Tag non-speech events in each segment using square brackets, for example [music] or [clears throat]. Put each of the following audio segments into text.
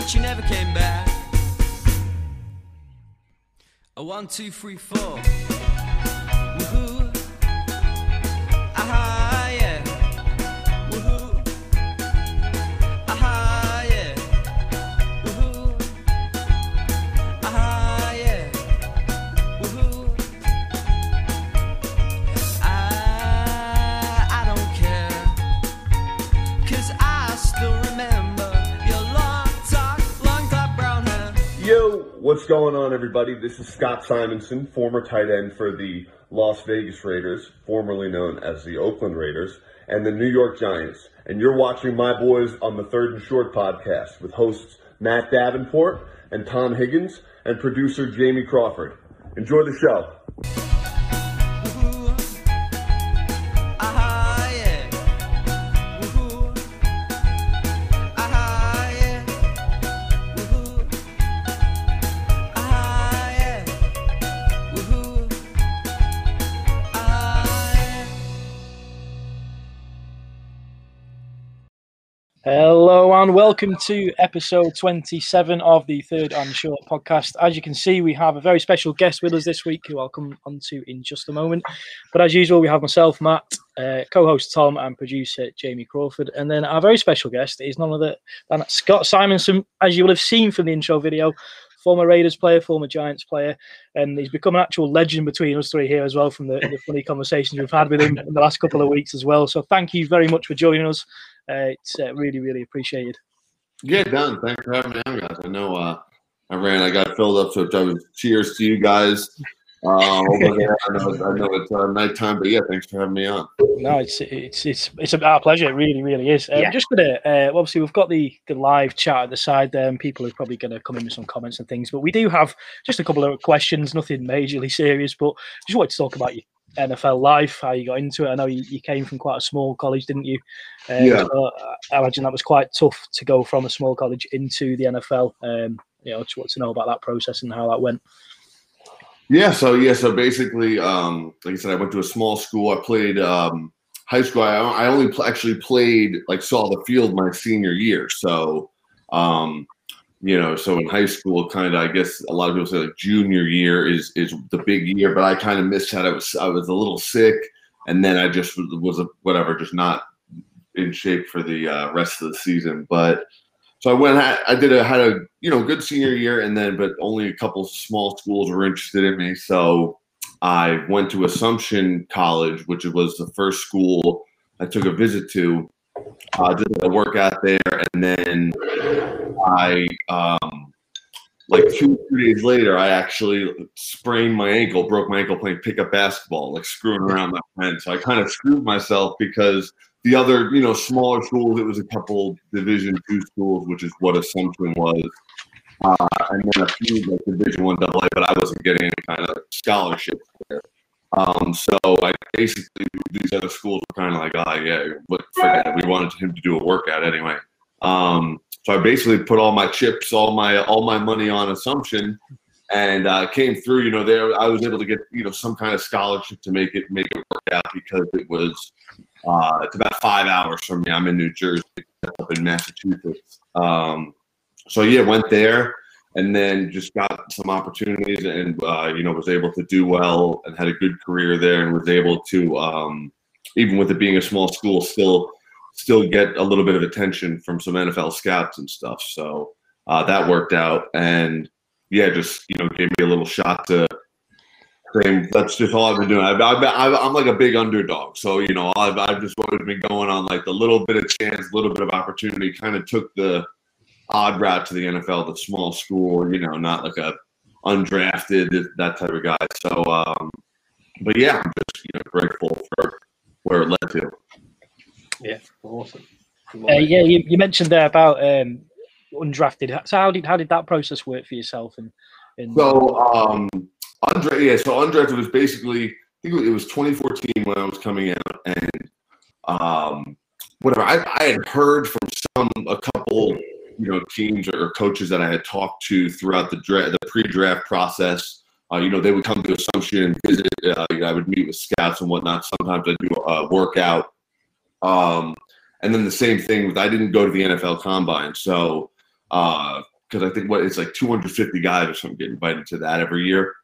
but you never came back. A one, two, three, four. What's going on, everybody? This is Scott Simonson, former tight end for the Las Vegas Raiders, formerly known as the Oakland Raiders, and the New York Giants. And you're watching my boys on the Third and Short podcast with hosts Matt Davenport and Tom Higgins and producer Jamie Crawford. Enjoy the show. And welcome to episode 27 of the Third and Short podcast. As you can see, we have a very special guest with us this week who I'll come on to in just a moment. But as usual, we have myself, Matt, uh, co host Tom, and producer Jamie Crawford. And then our very special guest is none other than Scott Simonson, as you will have seen from the intro video. Former Raiders player, former Giants player, and he's become an actual legend between us three here as well from the, the funny conversations we've had with him in the last couple of weeks as well. So, thank you very much for joining us. Uh, it's uh, really, really appreciated. Yeah, done. Thanks for having me on, guys. I know uh, I ran, I got filled up, so I was cheers to you guys. Uh, over there. I know, I know it's uh, nighttime, but yeah, thanks for having me on. No, it's it's it's it's our pleasure. It really, really is. Um, Just gonna uh, obviously we've got the the live chat at the side there, and people are probably gonna come in with some comments and things. But we do have just a couple of questions, nothing majorly serious, but just wanted to talk about your NFL life, how you got into it. I know you, you came from quite a small college, didn't you? Um, Yeah. so I imagine that was quite tough to go from a small college into the NFL. Um, you know, just want to know about that process and how that went. Yeah, so yeah, so basically, um, like I said, I went to a small school. I played um, high school. I, I only pl- actually played like saw the field my senior year. So, um, you know, so in high school, kind of, I guess a lot of people say like junior year is is the big year, but I kind of missed that. I was I was a little sick, and then I just was, a, whatever, just not in shape for the uh, rest of the season. But so I went. I did a had a you know good senior year, and then but only a couple small schools were interested in me. So I went to Assumption College, which was the first school I took a visit to. Uh, did a workout there, and then I um, like two three days later, I actually sprained my ankle, broke my ankle playing pickup basketball, like screwing around my friend. So I kind of screwed myself because the other, you know, smaller schools, it was a couple Division two schools, which is what Assumption was, uh, and then a few like Division one AA, but I wasn't getting any kind of scholarship there. Um, so I basically these other schools were kind of like, oh yeah, but. We wanted him to do a workout anyway. Um, so I basically put all my chips, all my all my money on Assumption, and uh, came through. You know, there I was able to get you know some kind of scholarship to make it make it work out because it was Uh, it's about five hours from me. I'm in New Jersey, up in Massachusetts. Um, so yeah, went there and then just got some opportunities and uh, you know was able to do well and had a good career there and was able to um, even with it being a small school still still get a little bit of attention from some NFL scouts and stuff. So uh, that worked out and yeah, just you know gave me a little shot to. Same, that's just all I've been doing. I've, I've, I'm like a big underdog, so you know I've, I've just always been going on like the little bit of chance, little bit of opportunity. Kind of took the odd route to the NFL, the small school, you know, not like a undrafted that type of guy. So, um, but yeah, I'm just you know grateful for where it led to. Yeah, awesome. Uh, yeah, you, you, mentioned there about um, undrafted. So how did how did that process work for yourself? And, and so um, undra- yeah, so undrafted was basically I think it was 2014 when I was coming out, and um, whatever I, I had heard from some a couple you know teams or coaches that I had talked to throughout the draft, the pre-draft process. Uh, you know, they would come to Assumption and visit. Uh, you know, I would meet with scouts and whatnot. Sometimes I'd do a workout. Um, and then the same thing with I didn't go to the NFL Combine, so because uh, I think what it's like 250 guys or something get invited to that every year.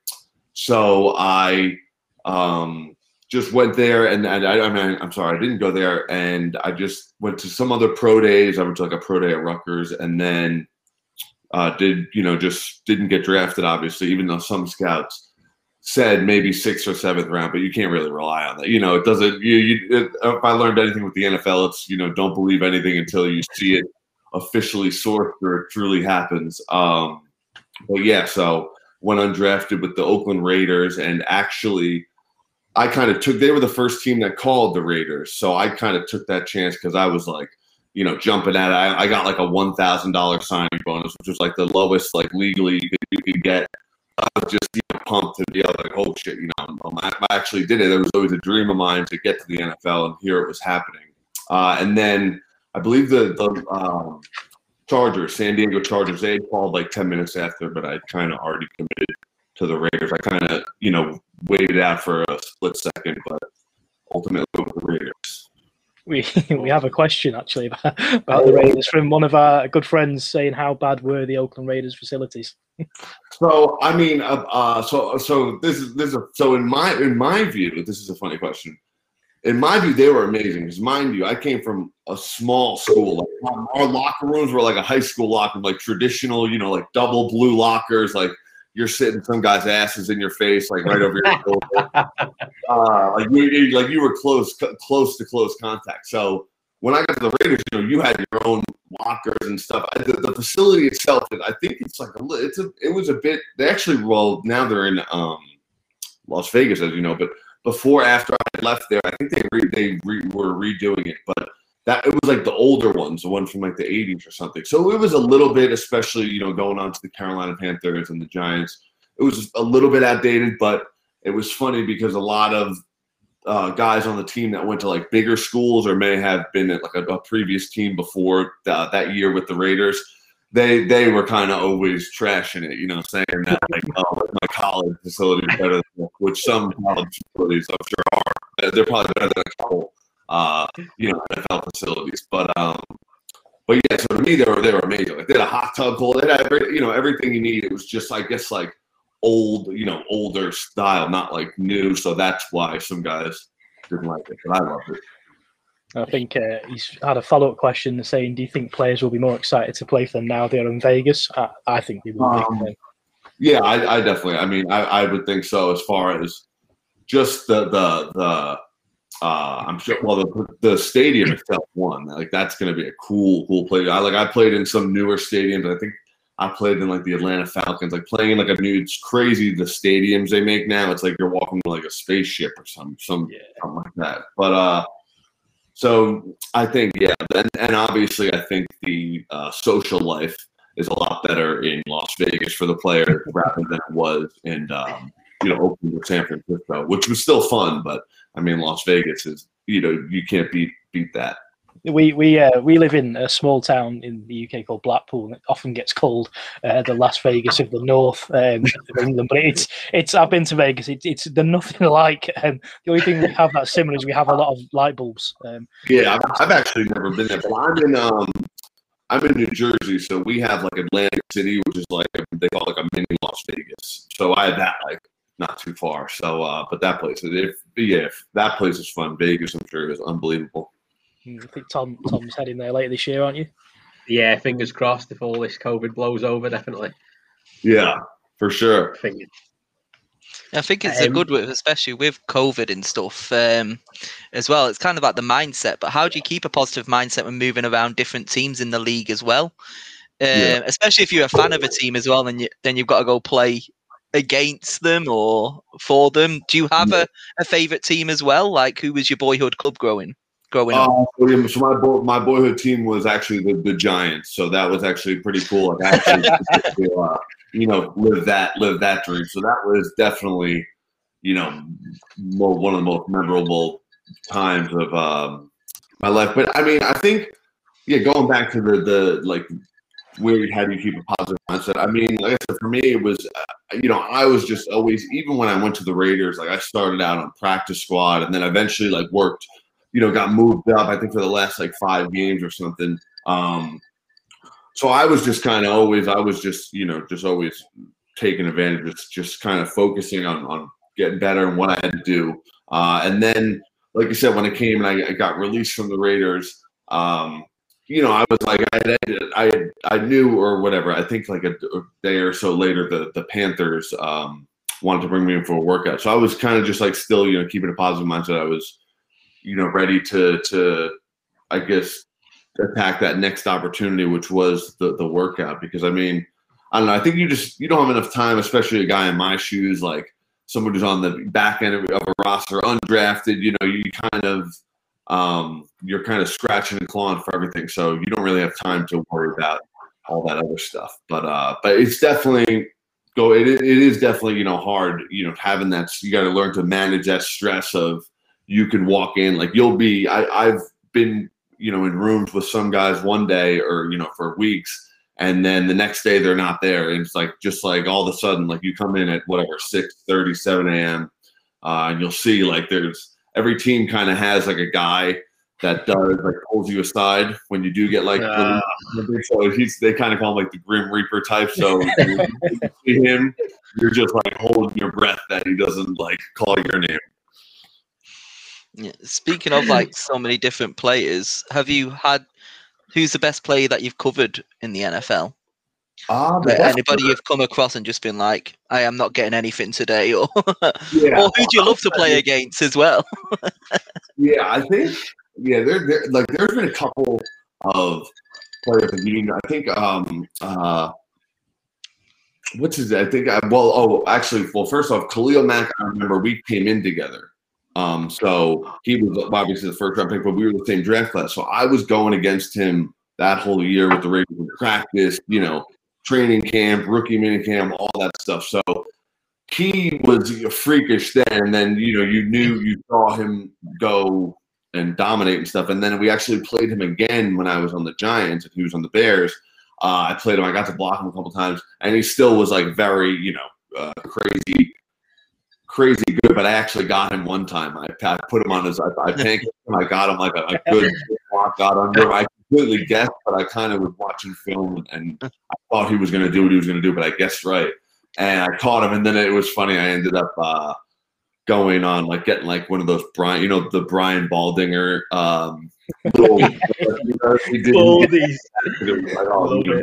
So I um, just went there and, and I, I mean, I'm sorry, I didn't go there. And I just went to some other pro days. I went to like a pro day at Rutgers and then uh, did, you know, just didn't get drafted, obviously, even though some scouts said maybe sixth or seventh round, but you can't really rely on that. You know, it doesn't, you, you it, if I learned anything with the NFL, it's, you know, don't believe anything until you see it officially sourced or it truly happens. Um, but yeah, so went undrafted with the Oakland Raiders and actually, I kind of took they were the first team that called the Raiders. So I kind of took that chance because I was like, you know, jumping at it. I, I got like a one thousand dollar signing bonus, which was like the lowest like legally you could, you could get. I was just you know, pumped to be like, oh shit, you know, I, I actually did it. It was always a dream of mine to get to the NFL, and here it was happening. Uh, and then I believe the the um, Chargers, San Diego Chargers, they called like ten minutes after, but I kind of already committed to the Raiders. I kind of, you know, waited out for a split second, but ultimately with the Raiders. We [laughs] we have a question actually [laughs] about, about the Raiders from one of our good friends saying how bad were the Oakland Raiders facilities. [laughs] so I mean, uh, uh, so so this is this is a, so in my in my view, this is a funny question. In my view, they were amazing because, mind you, I came from a small school. Like our locker rooms were like a high school locker, like traditional, you know, like double blue lockers, like you're sitting some guy's asses in your face, like right over your shoulder. [laughs] Uh, like you, like you were close, close to close contact. So when I got to the Raiders, you know, you had your own lockers and stuff. The, the facility itself, I think it's like a, it's a, it was a bit. They actually, well, now they're in um, Las Vegas, as you know, but before, after I left there, I think they re, they re, were redoing it, but that it was like the older ones, the one from like the 80s or something. So it was a little bit, especially you know going on to the Carolina Panthers and the Giants. It was a little bit outdated, but it was funny because a lot of uh, guys on the team that went to like bigger schools or may have been at like a, a previous team before the, that year with the Raiders. They they were kind of always trashing it, you know, saying that like oh, my college facility is better, than, which some college facilities I'm sure are. They're probably better than a couple uh, you know, NFL facilities. But um, but yeah, so to me they were they were amazing. Like they had a hot tub pool, they had every, you know everything you need. It was just I guess like old, you know, older style, not like new. So that's why some guys didn't like it, but I loved it. I think uh, he's had a follow up question saying, "Do you think players will be more excited to play for them now they're in Vegas?" I, I think they will. Um, yeah, I, I, definitely. I mean, I, I would think so. As far as just the the the uh, I'm sure. Well, the, the stadium itself one like that's going to be a cool, cool place. I like I played in some newer stadiums. I think I played in like the Atlanta Falcons. Like playing in like a new. It's crazy the stadiums they make now. It's like you're walking like a spaceship or some some yeah. something like that. But uh, so I think yeah, and, and obviously I think the uh, social life is a lot better in Las Vegas for the players [laughs] rather than it was in um, you know Oakland or San Francisco, which was still fun, but I mean, Las Vegas is you know you can't beat beat that. we we uh, we live in a small town in the UK called Blackpool, and it often gets called uh, the Las Vegas of the north um, of England. But it's it's I've been to Vegas. It's it's they're nothing alike. Um, the only thing we have that's similar is we have a lot of light bulbs. Um, Yeah, I've, I've actually never been there, but I'm in um, I'm in New Jersey, so we have like Atlantic City, which is like they call it like a mini Las Vegas. So I had that like not too far. So, uh, but that place, if yeah, if that place is fun. Vegas, I'm sure is unbelievable. I think Tom Tom's heading there later this year, aren't you? Yeah, fingers crossed if all this COVID blows over, definitely. Yeah, for sure. Fingers. I think it's a Um, good with, especially with COVID and stuff um, as well. It's kind of like the mindset, but how do you keep a positive mindset when moving around different teams in the league as well? Um, Yeah. Especially if you're a fan of a team as well, then you then you've got to go play against them or for them. Do you have a, a favorite team as well? Like who was your boyhood club growing growing up? Oh, so yeah, so my my boyhood team was actually the, the Giants, so that was actually pretty cool. Like actually, to, [laughs] uh, you know, live that live that dream. So that was definitely, you know, mo one of the most memorable times of um, my life. But I mean, I think, yeah, going back to the the like where how do you keep a positive mindset? I mean, like I said, for me, it was, uh, you know, I was just always, even when I went to the Raiders, like I started out on practice squad, and then eventually like worked you know, got moved up, I think, for the last like five games or something. Um, so I was just kind of always, I was just, you know, just always taking advantage of just kind of focusing on, on getting better and what I had to do. Uh, and then, like you said, when I came and I, I got released from the Raiders, um, you know, I was like, I, I, I knew or whatever. I think like a, a day or so later, the the Panthers um, wanted to bring me in for a workout. So I was kind of just like still, you know, keeping a positive mindset. I was, you know, ready to to I guess attack that next opportunity, which was the the workout. Because I mean, I don't know. I think you just you don't have enough time, especially a guy in my shoes, like someone who's on the back end of a roster, undrafted. You know, you kind of um, you're kind of scratching and clawing for everything, so you don't really have time to worry about all that other stuff. But uh, but it's definitely go. It, it is definitely you know hard. You know, having that you got to learn to manage that stress of you can walk in like you'll be. I, I've been you know in rooms with some guys one day or you know for weeks and then the next day they're not there and it's like just like all of a sudden like you come in at whatever 6 30 7 a.m uh, and you'll see like there's every team kind of has like a guy that does like pulls you aside when you do get like really- so he's they kind of call him like the grim reaper type so when you see him you're just like holding your breath that he doesn't like call your name Yeah. Speaking of like so many different players, have you had who's the best player that you've covered in the NFL? Ah Like, anybody you've come across and just been like, I am not getting anything today, [laughs] or yeah. or who do you love to play [laughs] against as well? [laughs] Yeah, I think yeah, there, there like there's been a couple of players that you know. I think um uh what's his I think I well oh actually well first off Khalil Mack I remember we came in together. Um so he was obviously the first round pick, but we were the same draft class. So I was going against him that whole year with the in practice, you know, training camp, rookie mini camp, all that stuff. So he was freakish then, and then you know you knew you saw him go and dominate and stuff. And then we actually played him again when I was on the Giants and he was on the Bears. Uh, I played him. I got to block him a couple times, and he still was like very you know uh, crazy, crazy good. But I actually got him one time. I, I put him on his. I, I [laughs] him. I got him like a, a good block. Got under. him. I completely guessed, but I kind of was watching film and I thought he was going to do what he was going to do, but I guessed right and I caught him. And then it was funny. I ended up uh, going on like getting like one of those Brian, you know, the Brian Baldinger. Um, little, [laughs] you know, he All these. [laughs] like, oh, you know,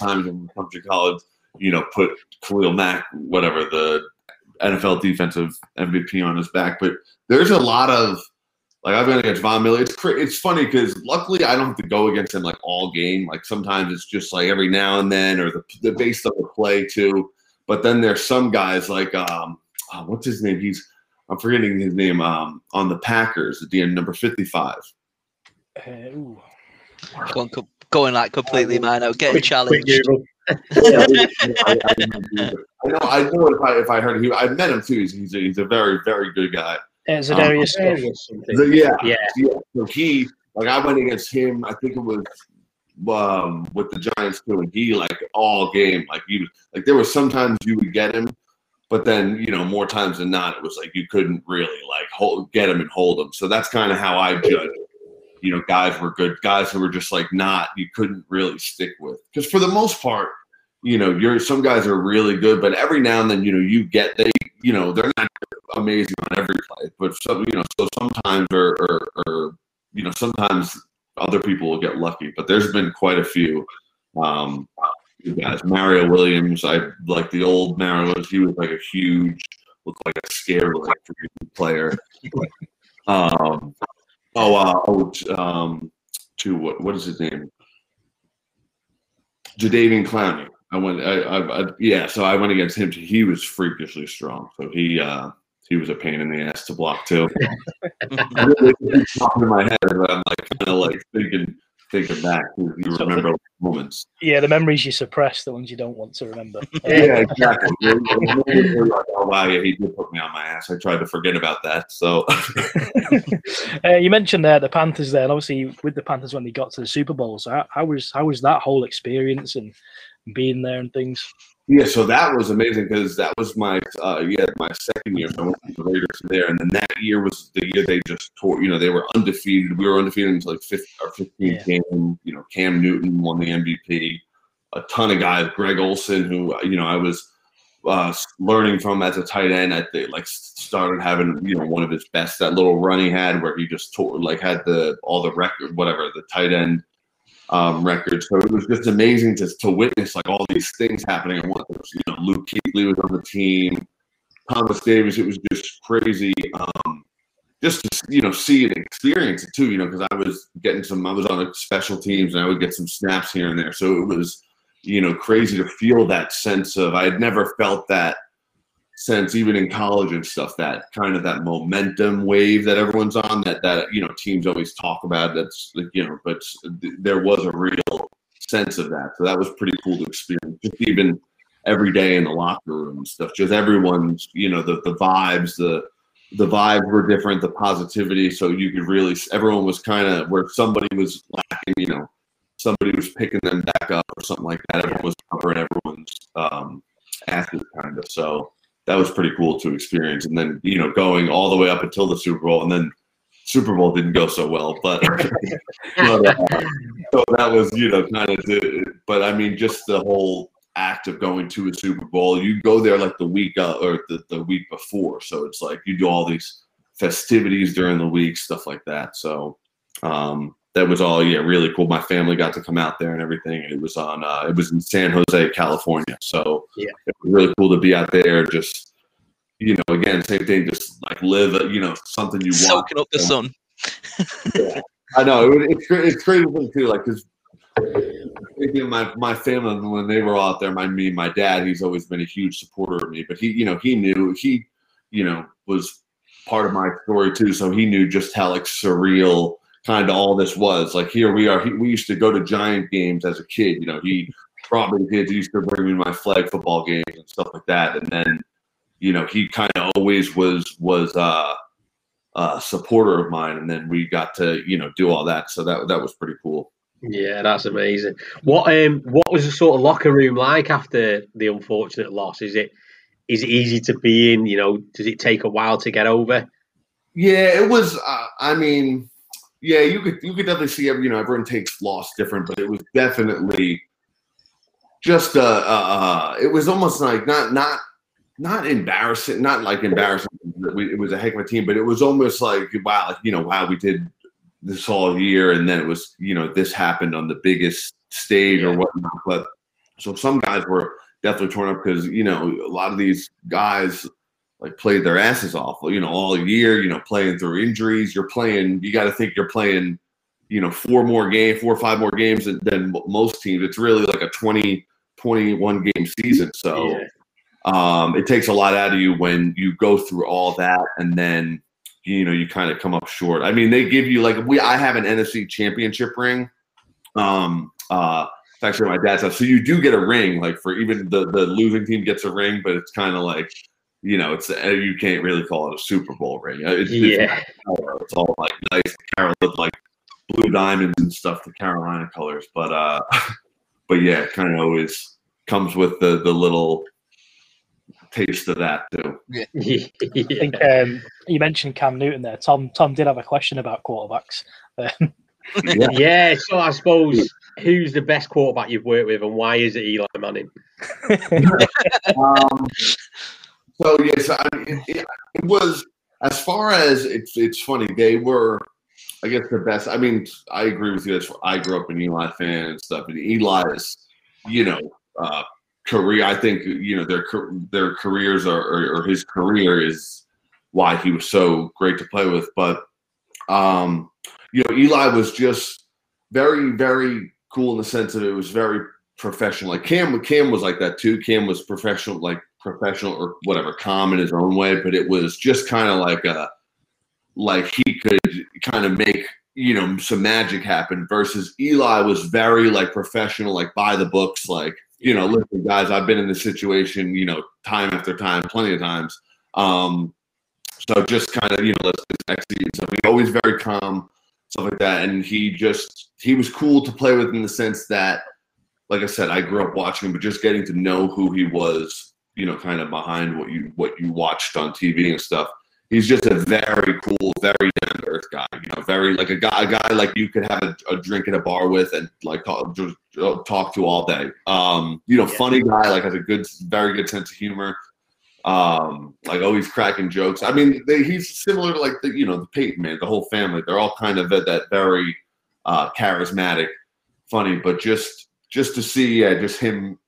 times in country college, you know, put Khalil Mack, whatever the NFL defensive MVP on his back. But there's a lot of like I've been against Von Miller. It's cra- it's funny because luckily I don't have to go against him like all game. Like sometimes it's just like every now and then, or the the based on the play too. But then there's some guys like um, oh, what's his name? He's I'm forgetting his name. Um, on the Packers at the end, number 55. Uh, going, co- going like completely man out, getting Quick, quick challenged. Google. [laughs] I, I, I know. I know if I if I heard him, I met him too. He's he's a, he's a very very good guy. Za'Darius Smith. There was. The- yeah, Yeah. yeah. So he like I went against him. I think it was um, with the Giants too, and he like all game, like you like there was sometimes you would get him, but then you know more times than not, it was like you couldn't really like hold get him and hold him. So that's kind of how I judge. You know, guys were good. Guys who were just like not you couldn't really stick with because for the most part, you know, you're some guys are really good, but every now and then, you know, you get they, you know, they're not amazing on every play, but some, you know, so sometimes or, or, or you know, sometimes other people will get lucky, but there's been quite a few. Um, guys, Mario Williams, I like the old Mario. He was like a huge, looked like a scary like player. [laughs] um, oh, uh, oh, um, to what? What is his name? Jadeveon Clowney. I went, I, I, I, yeah. So I went against him. He was freakishly strong. So he, uh, he was a pain in the ass to block too. [laughs] in my head, but I'm like kind of like thinking, thinking back. You So remember moments. Yeah, the memories you suppress, the ones you don't want to remember. [laughs] Yeah, exactly. Oh wow, yeah, he did put me on my ass. I tried to forget about that. So [laughs] uh, you mentioned there the Panthers there, and obviously with the Panthers when they got to the Super Bowl. So how, how was how was that whole experience and being there and things? Yeah, so that was amazing because that was my uh, yeah my second year. So I went to the Raiders there, and then that year was the year they just tore. You know, they were undefeated. We were undefeated until like 15 or 15 Yeah. game. You know, Cam Newton won the MVP. A ton of guys. Greg Olsen, who you know I was uh, learning from as a tight end. I think like started having you know one of his best that little run he had where he just tore like had the all the record whatever the tight end um, record. So it was just amazing to, to witness like all these things happening at once. You know, Luke Kuechly was on the team, Thomas Davis. It was just crazy. Um, just to you know see and experience it too. You know, because I was getting some. I was on special teams and I would get some snaps here and there. So it was you know crazy to feel that sense of. I had never felt that sense even in college and stuff that kind of that momentum wave that everyone's on that that you know teams always talk about that's like, you know but there was a real sense of that. So that was pretty cool to experience just even every day in the locker room and stuff just everyone's you know the the vibes the the vibes were different the positivity so you could really everyone was kind of where somebody was lacking you know somebody was picking them back up or something like that everyone was covering everyone's um asses kind of so that was pretty cool to experience. And then, you know, going all the way up until the Super Bowl, and then Super Bowl didn't go so well, but, [laughs] but uh, so that was, you know, kind of. The, but I mean, just the whole act of going to a Super Bowl, you go there like the week uh, or the, the week before, so it's like you do all these festivities during the week, stuff like that. So um, that was all, yeah, really cool. My family got to come out there and everything. And it was on, uh, it was in San Jose, California. So Yeah. it was really cool to be out there. Just, you know, again, same thing, just like live, uh, you know, something you want. Soaking up the sun. I know it, it's cra- it's crazy too, like because my my family when they were out there, my me, my dad, he's always been a huge supporter of me. But he, you know, he knew he, you know, was part of my story too, so he knew just how like surreal kind of all this was. Like here we are. He, we used to go to Giant games as a kid. You know, he brought me kids. He used to bring me my flag football games and stuff like that. And then, you know, he kind of always was was. uh uh, supporter of mine, and then we got to you know do all that. So that that was pretty cool. Yeah, that's amazing. What um what was the sort of locker room like after the unfortunate loss? Is it is it easy to be in? You know, does it take a while to get over? Yeah, it was. Uh, I mean, yeah, you could you could definitely see every you know everyone takes loss different, but it was definitely just uh, uh, uh it was almost like not not not embarrassing, not like embarrassing. It was a heck of a team, but it was almost like wow, like, you know, wow, we did this all year, and then it was you know this happened on the biggest stage or whatnot. But so some guys were definitely torn up because you know a lot of these guys like played their asses off, you know, all year, you know, playing through injuries. You're playing, you got to think you're playing, you know, four more games, four or five more games than, than most teams. It's really like a 20, 21 game season. So Yeah. um, it takes a lot out of you when you go through all that and then, you know, you kind of come up short. I mean, they give you like, we, I have an NFC championship ring. Um, uh, it's actually my dad's house. So you do get a ring, like for even the, the losing team gets a ring, but it's kind of like, you know, it's uh, you can't really call it a Super Bowl ring. Uh, It's, it's Yeah. it's all like nice. Carol looked like blue diamonds and stuff, the Carolina colors. But uh, [laughs] but yeah, it kind of always comes with the the little taste of that too. I think um, you mentioned Cam Newton there. Tom Tom did have a question about quarterbacks. Um, [laughs] Yeah. [laughs] yeah, so I suppose who's the best quarterback you've worked with, and why is it Eli Manning? um, so yes, I it, it, was as far as it's it's funny. They were, I guess, the best. I mean, I agree with you. I grew up an Eli fan and stuff, and Eli's, you know, uh, career. I think you know their their careers are or, or his career is why he was so great to play with. But um, you know, Eli was just very very cool in the sense that it was very professional. Like Cam, Cam was like that too. Cam was professional, like professional or whatever, calm in his own way. But it was just kind of like a, like he could kind of make you know some magic happen. Versus Eli was very like professional, like by the books. Like you know, listen, guys, I've been in this situation, you know, time after time, plenty of times. Um, so just kind of you know, let's just. So he always very calm, stuff like that. And he just he was cool to play with in the sense that like I said, I grew up watching him, but just getting to know who he was, you know, kind of behind what you what you watched on TV and stuff. He's just a very cool, very down to earth guy. You know, very like a guy, a guy like you could have a, a drink at a bar with and like talk, just, uh, talk to all day. Um, you know, funny guy, like has a good, very good sense of humor. Um, like always cracking jokes. I mean, they, he's similar to like the you know the Peyton man, the whole family. They're all kind of at that very uh, charismatic, funny, but just just to see yeah, just him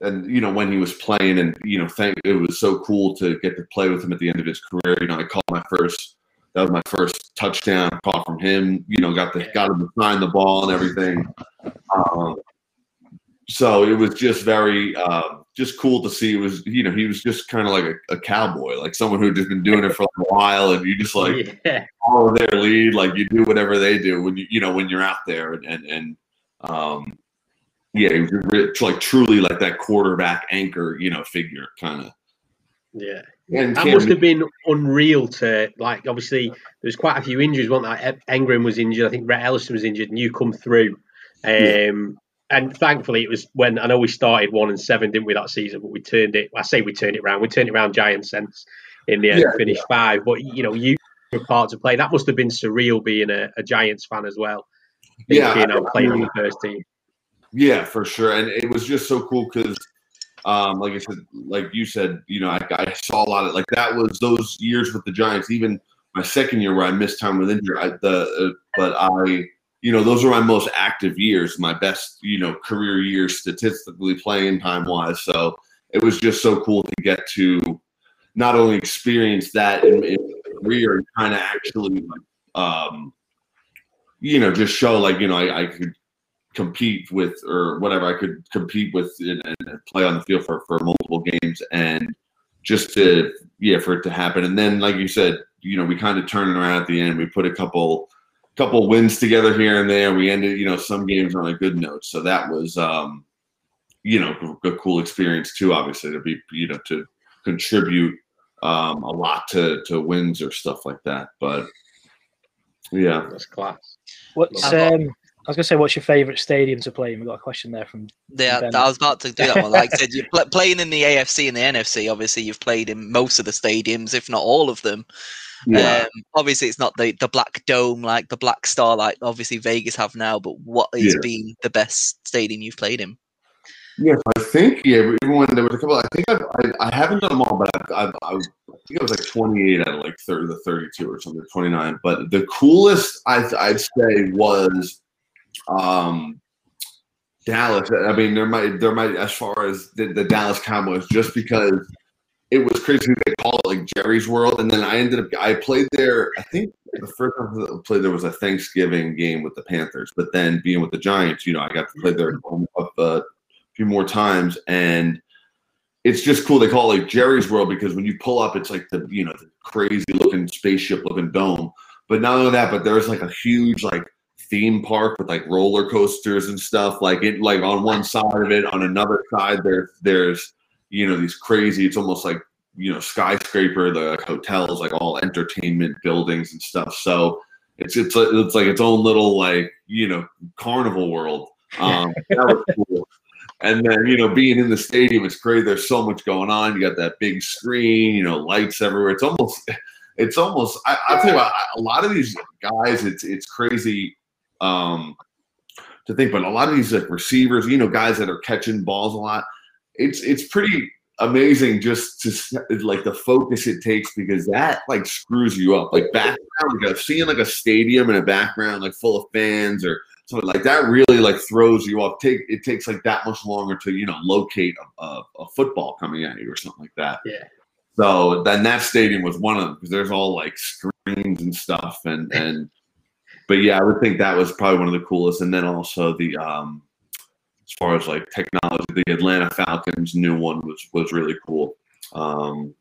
and you know when he was playing and you know thank it was so cool to get to play with him at the end of his career. You know i called my first that was my first touchdown call from him you know got the got him to sign the ball and everything. Um, so it was just very uh, just cool to see. It was you know he was just kind of like a, a cowboy like someone who just been doing it for a while and you just like [laughs] yeah, follow their lead like you do whatever they do when you you know when you're out there and and, and um yeah, he was like truly like that quarterback anchor, you know, figure kind of. yeah. And That Cam must have been unreal to like. Obviously, there was quite a few injuries. One that Engram was injured. I think Rhett Ellison was injured, and you come through. Um, And thankfully, it was when I know we started one and seven, didn't we, that season? But we turned it. I say we turned it around. We turned it around giant sense in the end, Yeah, finished five. But you know, you were part to play. That must have been surreal being a, a Giants fan as well. Yeah, you know, playing I on the first team. Yeah, for sure. And it was just so cool because, um, like I said, like you said, you know, I, I saw a lot of like that was those years with the Giants. Even my second year where I missed time with injury, I, the uh, but I, you know, those are my most active years, my best, you know, career years statistically playing time wise. So it was just so cool to get to not only experience that in, in career and kind of actually, um, you know, just show like you know I, I could compete with or whatever I could compete with and, and play on the field for, for multiple games and just to yeah for it to happen. And then like you said you know we kind of turned it around at the end. We put a couple couple wins together here and there. We ended you know some games on a good note. So that was um you know a cool experience too obviously to be you know to contribute um a lot to to wins or stuff like that. But yeah. That's class. What's I've um, I was gonna say, what's your favourite stadium to play in? We got a question there from Yeah, Ben. I was about to do that one. Like I said, you're pl- playing in the AFC and the NFC. Obviously, you've played in most of the stadiums, if not all of them. yeah Um, obviously, it's not the, the black dome like the black star like obviously Vegas have now. But what has Yeah. been the best stadium you've played in? Yes, I think yeah. Even when there was a couple, I think I've, I I haven't done them all, but I've, I've, I think it was like 28 out of like 30 the 32 or something, 29. But the coolest I I'd say was um Dallas. I mean, there might there might as far as the, the Dallas Cowboys, just because it was crazy they call it like Jerry's World, and then I ended up I played there. I think the first time I played there was a Thanksgiving game with the Panthers, but then being with the Giants, you know, I got to play there a few more times, and it's just cool. They call it like Jerry's World because when you pull up, it's like the you know the crazy looking spaceship looking dome. But not only that, but there's like a huge like theme park with like roller coasters and stuff. Like it like on one side of it, on another side there there's you know these crazy. It's almost like you know skyscraper, the like, hotels, like all entertainment buildings and stuff. So it's it's it's like its own little like you know carnival world. Um, [laughs] that was cool. And then you know being in the stadium, it's great. There's so much going on. You got that big screen, you know, lights everywhere. It's almost it's almost I, I'll tell you what, a lot of these guys, it's it's crazy. Um, to think, but a lot of these like receivers, you know, guys that are catching balls a lot, it's it's pretty amazing just to like the focus it takes because that like screws you up. Like background, like seeing like a stadium in a background like full of fans or something like that really like throws you off. Take it takes like that much longer to you know locate a, a, a football coming at you or something like that. Yeah. So then that stadium was one of them because there's all like screens and stuff and and but yeah, I would think that was probably one of the coolest. And then also the um as far as like technology, the Atlanta Falcons new one was was really cool. Um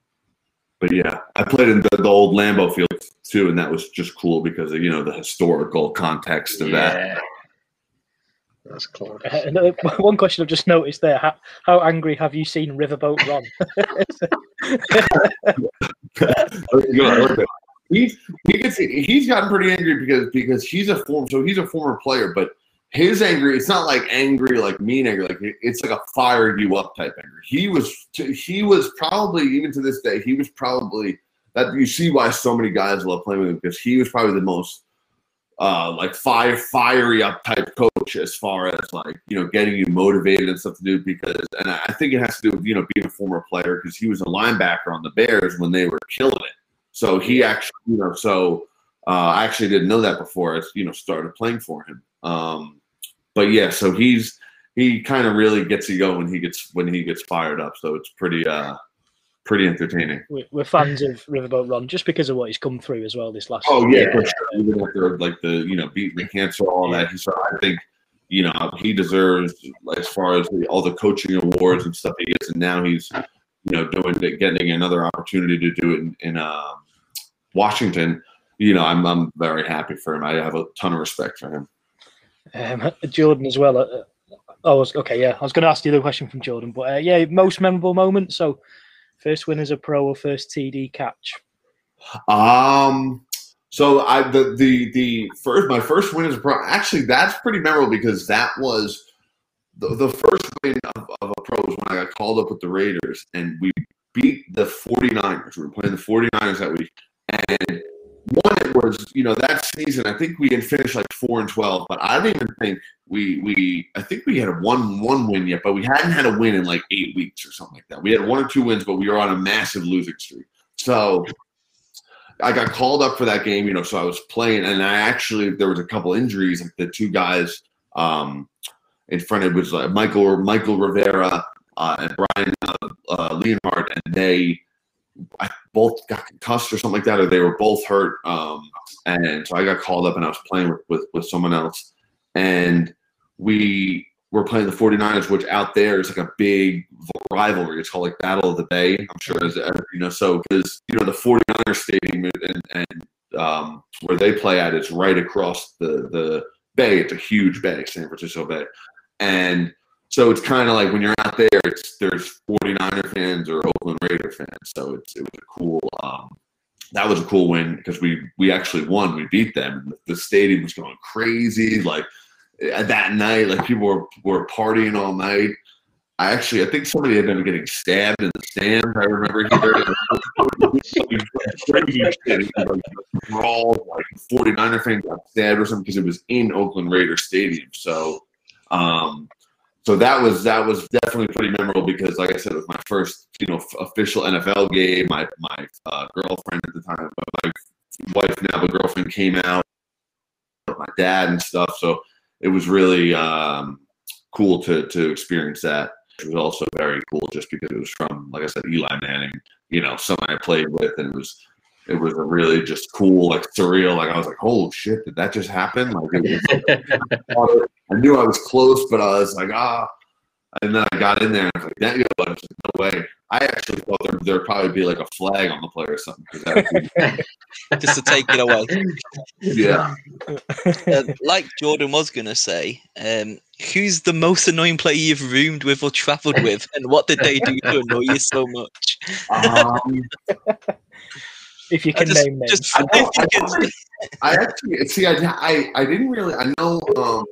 but yeah, I played in the, the old Lambeau field too, and that was just cool because of you know the historical context of that. That's cool. Uh, [laughs] another- one question I've just noticed there: how, how angry have you seen Riverboat Ron? [laughs] [laughs] He's he gets he's gotten pretty angry because because he's a form so he's a former player, but his angry it's not like angry like mean angry like it's like a fire you up type anger. He was he was probably even to this day he was probably that you see why so many guys love playing with him because he was probably the most uh, like fire fiery up type coach as far as like you know getting you motivated and stuff to do because and I think it has to do with you know being a former player because he was a linebacker on the Bears when they were killing it. So he actually you know so uh, I actually didn't know that before I you know started playing for him. Um, but yeah, so he's he kind of really gets you going when he gets when he gets fired up. So it's pretty uh pretty entertaining. We're, fans of Riverboat Ron just because of what he's come through as well this last. Year. Oh yeah, Yeah. for sure. Even after like the you know beating the cancer, all that. So I think you know he deserves as far as the, all the coaching awards and stuff he gets, and now he's you know doing getting another opportunity to do it in, in um, Washington. You know, I'm I'm very happy for him. I have a ton of respect for him. Um, Jordan as well. Uh, oh, I was, okay, yeah. I was going to ask you the question from Jordan, but uh, yeah, most memorable moment. So, first win as a pro or first TD catch. Um. So I the the the first my first win as a pro actually that's pretty memorable because that was the, the first win of, of a pro was when I got called up with the Raiders and we beat the 49ers. We were playing the 49ers that week and one it was you know that season I think we had finished like four and twelve, but I don't even think we we I think we had a one one win yet, but we hadn't had a win in like eight weeks or something like that. We had one or two wins, but we were on a massive losing streak. So I got called up for that game, you know, so I was playing, and I actually there was a couple injuries. Like the two guys um, in front of it was uh, Michael Mychal Rivera uh, and Brian uh, uh, Leonhardt, and they both got concussed or something like that, or they were both hurt. Um, and so I got called up, and I was playing with with, with someone else, and we were playing the 49ers, which out there is like a big rivalry. It's called like Battle of the Bay. I'm sure as you know, so because you know the 49ers stadium and, and um, where they play at is right across the the bay. It's a huge bay, San Francisco Bay, and so it's kind of like when you're out there, it's there's 49er fans or Oakland Raider fans. So it's it was a cool. Um, that was a cool win because we we actually won. We beat them. The stadium was going crazy. Like uh, that night, like people were were partying all night. I actually, I think somebody ended up getting stabbed in the stands. I remember hearing brawl, like 49er fans got stabbed or something because it was in Oakland Raider Stadium. So, um, so that was that was definitely pretty memorable because, like I said, it was my first you know official NFL game. My my uh, girlfriend at the time, my wife now, but girlfriend came out, with my dad and stuff. So it was really um, cool to to experience that. It was also very cool just because it was from, like I said, Eli Manning. You know, someone I played with, and it was it was a really just cool, like surreal. Like I was like, "Holy shit, did that just happen?" Like it was, [laughs] I knew I was close, but I was like, ah. And then I got in there and I was like, that, I was like, no way. I actually thought there there'd probably be like a flag on the play or something, that would be- [laughs] just to take it away. yeah. Uh, like Jordan was gonna say, um, who's the most annoying player you've roomed with or travelled with, and what did they do to annoy you so much? Um, If you can just- name names. just- I, know, I, can- [laughs] I actually see. I, I I didn't really. I know. Um,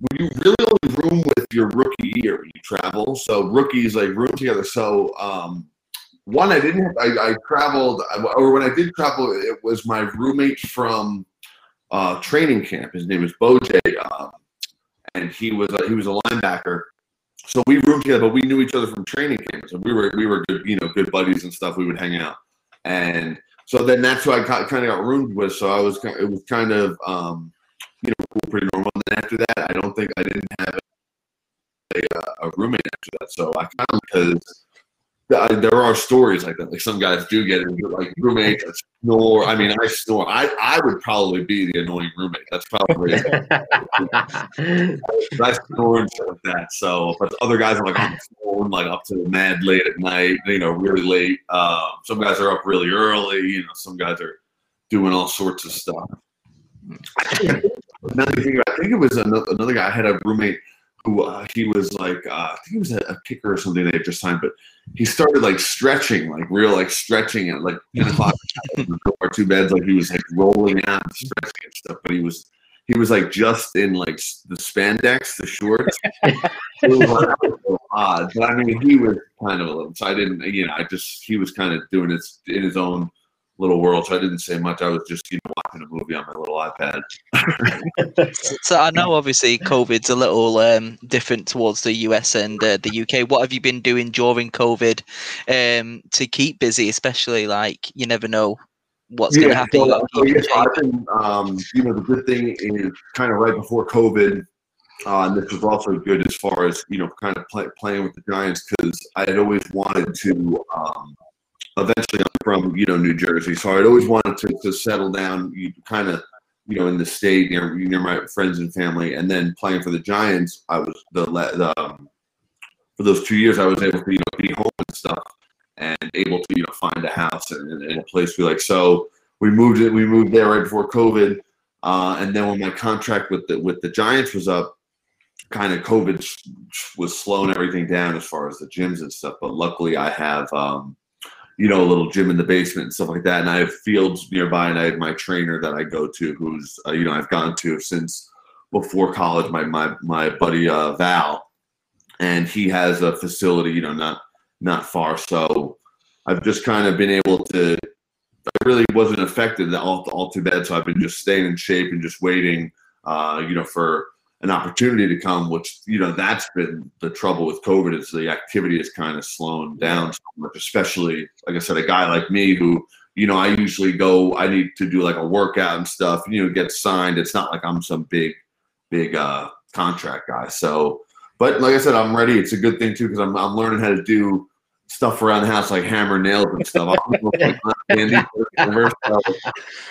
when you really only room with your rookie year, when you travel. So rookies like room together. So um, one, I didn't. Have, I, I traveled, or when I did travel, it was my roommate from uh, training camp. His name is Boj, um, and he was a, he was a linebacker. So we roomed together, but we knew each other from training camp. So we were we were good, you know, good buddies and stuff. We would hang out, and so then that's who I got, kind of got roomed with. So I was it was kind of um, you know pretty normal. And then after that, I don't think I didn't have a, a roommate after that. So I kind of because th- there are stories like that. Like some guys do get it, like roommates that snore. I mean, I snore. I I would probably be the annoying roommate. That's probably [laughs] I snore and stuff like that. So, but the other guys are like on the phone, like up to mad late at night. You know, really late. Um, some guys are up really early. You know, some guys are doing all sorts of stuff. Another thing, I think it was another, another guy. I had a roommate who uh, he was like, uh, I think he was a, a kicker or something. They had just signed, but he started like stretching, like real like stretching at like ten [laughs] o'clock. or two beds, like he was like rolling out and stretching and stuff. But he was he was like just in like the spandex, the shorts. [laughs] it was, like, that was so odd, but I mean, he was kind of a little. So I didn't, you know, I just he was kind of doing it in his own little world. So I didn't say much. I was just you know watching a movie on my little iPad. [laughs] So I know obviously COVID's a little um, different towards the US and uh, the UK. What have you been doing during COVID um, to keep busy, especially like you never know what's going to happen. So, You so keep yeah, shape. I've been, um, you know, the good thing is kind of right before COVID, uh, and this was also good as far as you know, kind of play, playing with the Giants because I had always wanted to. Um, eventually, I'm from you know New Jersey, so I'd always wanted to, to settle down, you kind of, you know, in the state near near my friends and family, and then playing for the Giants. I was the, the um, for those two years, I was able to you know be home and stuff and able to you know find a house and, and a place we like. So we moved it. We moved there right before COVID, uh, and then when my contract with the with the Giants was up, kind of COVID was slowing everything down as far as the gyms and stuff. But luckily, I have um, you know a little gym in the basement and stuff like that, and I have fields nearby, and I have my trainer that I go to, who's uh, you know I've gone to since before college. My my my buddy uh, Val, and he has a facility, you know, not not far. So I've just kind of been able to. I really wasn't affected all, all too bad. So I've been just staying in shape and just waiting, uh, you know, for an opportunity to come. Which you know, that's been the trouble with COVID is the activity is kind of slowing down so much. Especially, like I said, a guy like me who, you know, I usually go. I need to do like a workout and stuff. You know, get signed. It's not like I'm some big, big uh, contract guy. So, but like I said, I'm ready. It's a good thing too because I'm I'm learning how to do stuff around the house like hammer nails and stuff. [laughs] I don't know if my Andy works so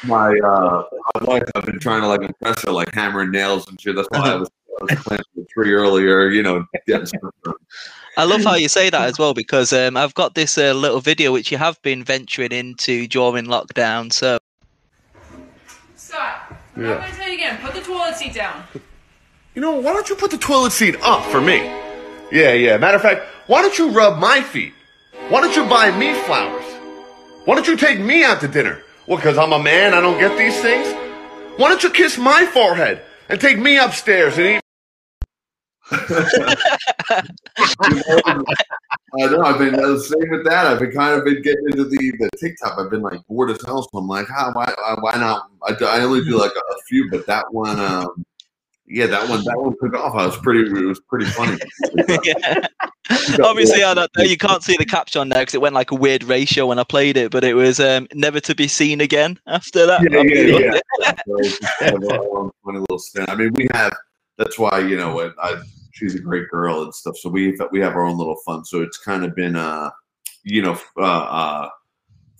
my uh, my wife, I've been trying to like impress her like hammering nails and shit. That's why I was, I was planting the tree earlier. You know, getting. [laughs] I love how you say that as well because um, I've got this uh, little video which you have been venturing into during lockdown. So Scott, I'm not gonna tell you again. Put the toilet seat down. You know, why don't you put the toilet seat up for me? Yeah, yeah. Matter of fact, why don't you rub my feet? Why don't you buy me flowers? Why don't you take me out to dinner? Well, because I'm a man, I don't get these things? Why don't you kiss my forehead and take me upstairs and eat? [laughs] I know. I've been uh, same with that. I've been kind of been getting into the, the TikTok. I've been like bored as hell, so I'm like, ah, why, why, why not? I, I only do like a, a few, but that one, um, yeah, that one, that one took off. I was pretty, it was pretty funny. [laughs] yeah. obviously, I don't know. You can't see the caption there because it went like a weird ratio when I played it, but it was um, never to be seen again [laughs] after that. yeah, yeah, yeah. So it's kind a little funny little spin. I mean, we have. That's why you know, when I, she's a great girl and stuff. So we we have our own little fun. So it's kind of been, uh, you know, uh, uh,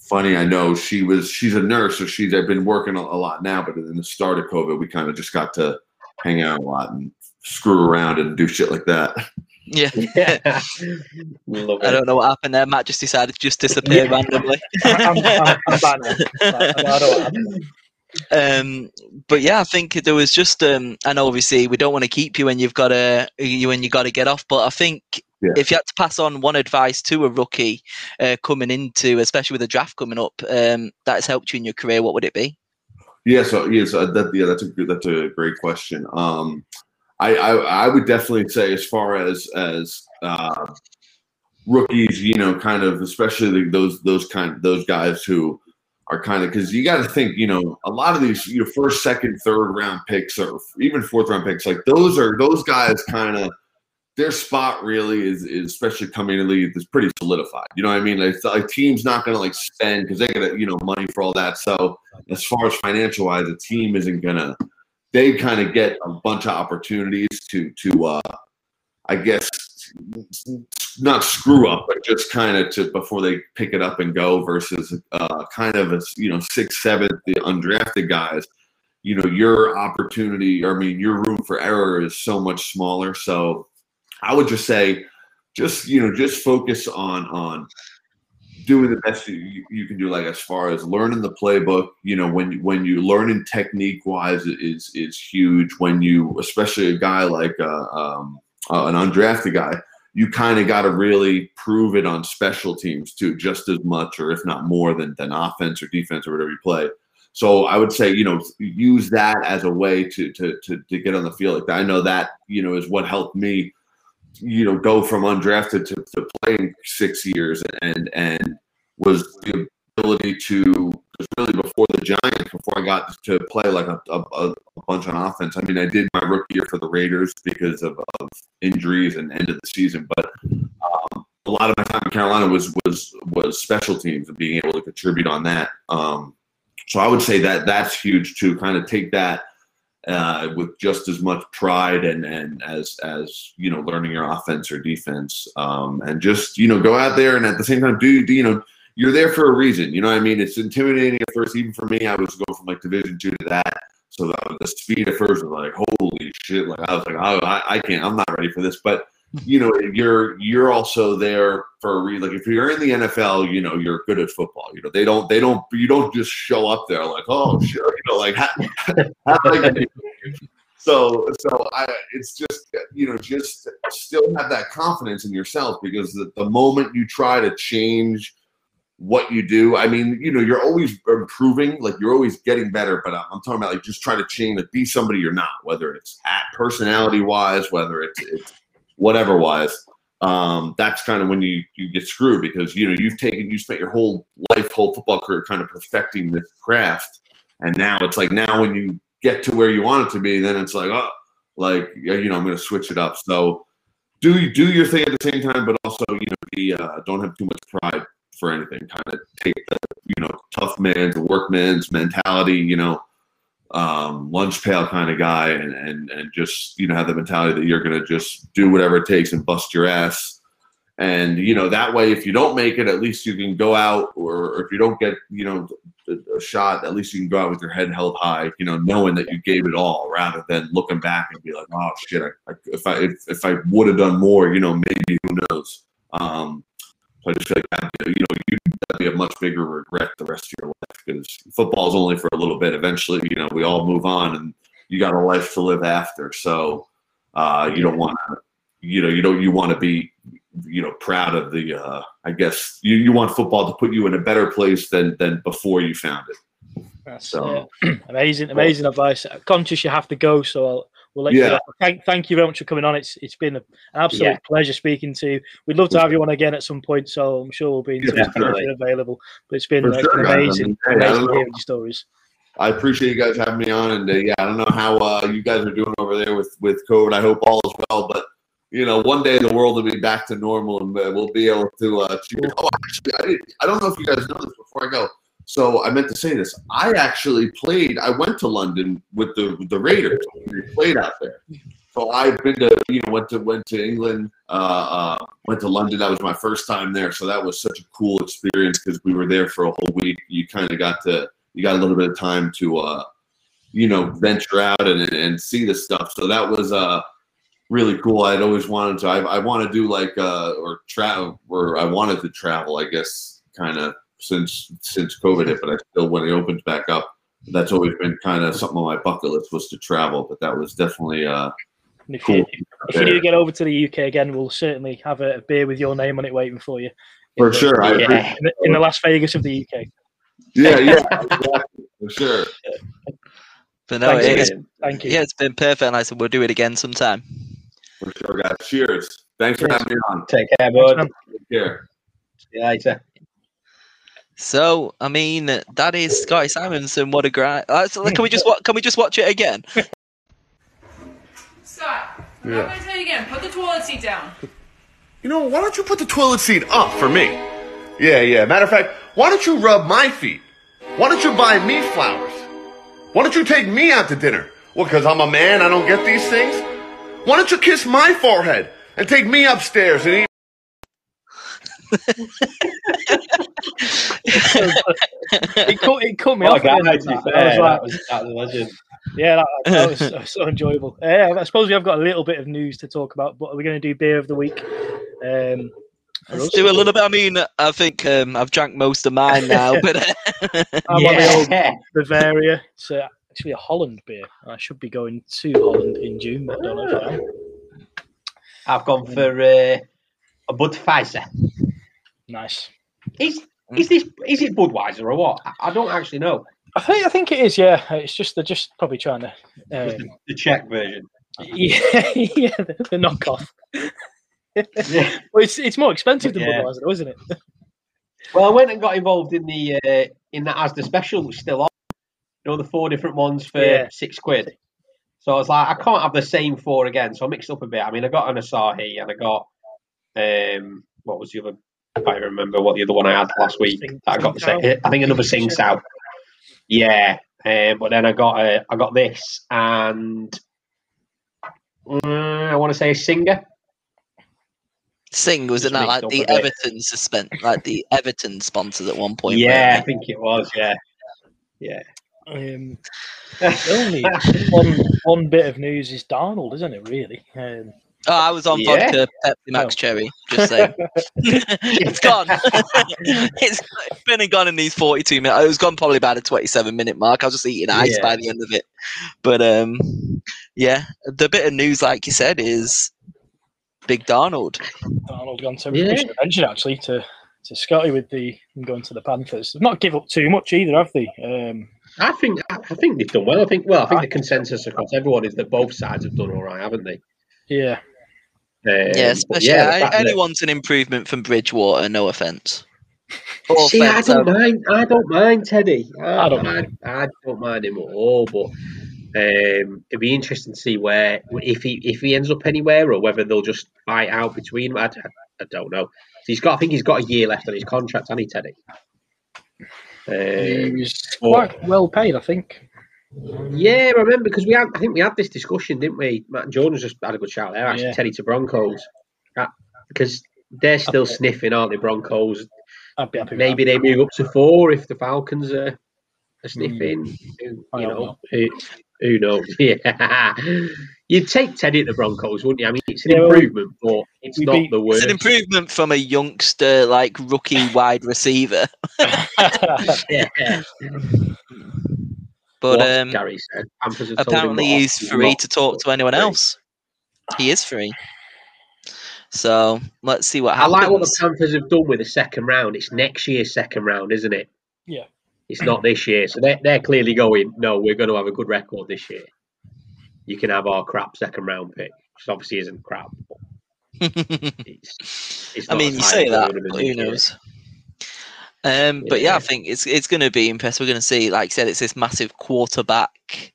funny. I know she was. She's a nurse, so she's. I've been working a, a lot now, but in the start of COVID, we kind of just got to hang out a lot and screw around and do shit like that. Yeah. Yeah. [laughs] Love I don't know what happened there. Matt just decided to just disappear Yeah. randomly. [laughs] I'm, I'm, I'm back now. I, I don't know what happened. um, but yeah, I think there was just. Um, and obviously, we don't want to keep you when you've got to you when you got to get off. But I think Yeah. If you had to pass on one advice to a rookie uh, coming into, especially with the draft coming up, um, that has helped you in your career, what would it be? Yeah, so yeah, so that, yeah, that's a good, that's a great question. Um, I, I I would definitely say as far as as uh, rookies, you know, kind of especially those those kind those guys who are kind of because you got to think, you know, a lot of these you know first, second, third round picks or even fourth round picks, like those are those guys kind of their spot really is, is especially coming in the league is pretty solidified. You know what I mean? Like, like team's not going to like spend because they get you know money for all that. So as far as financial wise, the team isn't gonna. They kind of get a bunch of opportunities to to uh, I guess not screw up, but just kind of to before they pick it up and go versus uh, kind of a you know six, seventh, the undrafted guys. You know your opportunity, I mean your room for error is so much smaller. So I would just say, just you know, just focus on on doing the best you, you can do. Like as far as learning the playbook, you know, when when you learning technique wise is is huge. When you, especially a guy like uh, um, uh, an undrafted guy, you kind of got to really prove it on special teams too, just as much or if not more than than offense or defense or whatever you play. So I would say, you know, use that as a way to to to, to get on the field. Like. I know that you know is what helped me you know go from undrafted to, to playing six years and and was the ability to really before the Giants before I got to play like a, a, a, bunch on offense. I mean, I did my rookie year for the Raiders because of, of injuries and end of the season, but um, a lot of my time in Carolina was was was special teams and being able to contribute on that. Um, so I would say that that's huge to kind of take that uh, with just as much pride and and as as you know learning your offense or defense um, and just you know go out there and at the same time do, do you know you're there for a reason you know what I mean? It's intimidating at first. Even for me I was going from like division two to that so the, the speed at first was like holy shit like I was like oh, I, I can't I'm not ready for this but you know you're you're also there for a reason like if you're in the NFL you know you're good at football you know they don't they don't you don't just show up there like oh mm-hmm. shit you know like [laughs] how, how [laughs] so so I it's just you know just still have that confidence in yourself because the, the moment you try to change what you do I mean you know you're always improving like you're always getting better but I'm, I'm talking about like just try to change to be somebody you're not whether it's at personality wise whether it's it's whatever wise, um, that's kind of when you, you get screwed because you know you've taken you spent your whole life, whole football career, kind of perfecting this craft, and now it's like now when you get to where you want it to be, then it's like oh, like you know I'm going to switch it up. So do do your thing at the same time, but also you know be uh, don't have too much pride for anything. Kind of take the you know tough man's, workman's mentality. You know um, lunch pail kind of guy and, and, and just, you know, have the mentality that you're going to just do whatever it takes and bust your ass. And, you know, that way, if you don't make it, at least you can go out or, or if you don't get, you know, a, a, shot, at least you can go out with your head held high, you know, knowing that you gave it all rather than looking back and be like, oh shit, I, I, if I, if, if I would have done more, you know, maybe who knows? Um, I just feel like you know, you that'd be a much bigger regret the rest of your life because football is only for a little bit. Eventually, you know, we all move on, and you got a life to live after. So uh, you don't want to, you know, you don't you want to be, you know, proud of the. Uh, I guess you, you want football to put you in a better place than than before you found it. That's so, uh, [clears throat] amazing, amazing advice. Conscious you have to go, so I'll We'll let yeah. you thank, thank you very much for coming on. It's it's been an absolute yeah. pleasure speaking to you. We'd love to have you on again at some point, so I'm sure we'll be in touch yeah, if available. But it's been, uh, sure, amazing, I mean, hey, amazing hearing your stories. I appreciate you guys having me on, and uh, yeah, I don't know how uh, you guys are doing over there with with COVID. I hope all is well, but you know, one day the world will be back to normal, and uh, we'll be able to. Uh, oh, actually, I, I don't know if you guys know this before I go. So I meant to say this. I actually played. I went to London with the with the Raiders. We played out there. So I've been to you know went to went to England, uh, uh, went to London. That was my first time there. So that was such a cool experience because we were there for a whole week. You kind of got to you got a little bit of time to uh, you know venture out and and see the stuff. So that was uh really cool. I'd always wanted to. I, I want to do like uh or travel or I wanted to travel. I guess kind of since since COVID hit, but I still when it opens back up, that's always been kind of something on my bucket list was to travel. But that was definitely uh, And if, Cool. you, if you do get over to the UK again, we'll certainly have a, a beer with your name on it waiting for you. For the- sure. Yeah. agree. In the, in the Las Vegas of the UK. Yeah, yeah, exactly. for sure. [laughs] But no, Thanks, it's, Um, Thank you. yeah, it's been perfect. And I said we'll do it again sometime. For sure, guys. Cheers. Thanks for having me on. Take care, bud. Take care. See you later. So I mean, that is Scotty Simonson. What a great! Uh, so can we just wa- can we just watch it again? [laughs] Scott, I'm Yeah. not going to tell you again. Put the toilet seat down. You know, why don't you put the toilet seat up for me? Yeah, yeah. Matter of fact, why don't you rub my feet? Why don't you buy me flowers? Why don't you take me out to dinner? Well, because I'm a man, I don't get these things? Why don't you kiss my forehead and take me upstairs and eat? [laughs] [laughs] [laughs] it, cut, it cut me Oh, off. guy, end to be that. fair, I was like, that was, that was a legend. yeah, that, that was [laughs] so, so enjoyable. Yeah, I suppose we have got a little bit of news to talk about, but are we're going to do beer of the week. Um, Let's do a little bit. I mean, I think um, I've drank most of mine now, [laughs] but uh, I'm on the old Bavaria. It's uh, actually a Holland beer. I should be going to Holland in June, but I don't know if I am. I've gone for uh, a Budweiser. Nice. Is is this is it Budweiser or what? I, I don't actually know. I think I think it is. Yeah, it's just they're just probably trying to. Um, the, the Czech version. yeah, [laughs] yeah, the, the knockoff. Yeah. Well, it's it's more expensive than Yeah. Budweiser, though, isn't it? Well, I went and got involved in the uh, in that as the special still on. You know, the four different ones for Yeah. six quid. So I was like, I can't have the same four again. So I mixed up a bit. I mean, I got an Asahi and I got um, what was the other? I can't remember what the other one I had last week. Sing- that I got the Sing same. I think another Sing South. Yeah, um, but then I got uh, I got this and uh, I want to say a Singer. Sing was it not like the. Everton suspend, like the Everton sponsors at one point? Yeah, I think it was. Yeah, yeah. Um, [laughs] the only one one bit of news is Darnold, isn't it? Really? Um, they? Oh, I was on Yeah. vodka Pepsi Max Oh. Cherry. Just saying, [laughs] it's gone. [laughs] it's been and gone in these forty-two minutes. It was gone probably by the twenty-seven minute mark. I was just eating ice Yeah. by the end of it. But um, yeah, the bit of news, like you said, is Big Darnold. Darnold gone to Yeah. we mention actually to to Scotty with the going to the Panthers. They've not give up too much either, have they? Um, I think I I think they've done well. I think well, I think the consensus across everyone is that both sides have done all right, haven't they? yeah, Yeah, especially yeah, I, fact that- anyone's an improvement from Bridgewater. No offense. Or See, I don't um, mind. I don't mind Teddy. I, I don't I, mind I don't mind him at all. But um, it'd be interesting to see where if he if he ends up anywhere or whether they'll just fight out between. I, I, I don't know. He's got. I think he's got a year left on his contract, hasn't he, Teddy? he Um, was quite well paid, I think. Yeah, I remember because we had. I think we had this discussion, didn't we? Matt and Jordan's just had a good shout there. Actually, Yeah. Teddy to Broncos because they're still sniffing, aren't they? Broncos. I'd be happy. With Maybe they move up to four if the Falcons are, are hmm. sniffing. Who- I You hope know, not. who, who knows? [laughs] Yeah, you'd take Teddy at the Broncos, wouldn't you? I mean, it's an Yeah, improvement, but it's we not beat- the It's an improvement from a youngster, like rookie wide receiver. [laughs] Yeah. [laughs] But What um, Gary said. Panthers have told him apparently he's free to talk to anyone free. else. He is free. So let's see what happens. I like what the Panthers have done with the second round. It's next year's second round, isn't it? Yeah. It's not this year. So they're, they're clearly going, no, we're going to have a good record this year. You can have our crap second round pick, which obviously isn't crap. But [laughs] it's, it's I mean, you high say that, would have been but this who year. Knows? Um, but yeah, Yeah. I think it's it's going to be impressive. We're going to see, like I said, it's this massive quarterback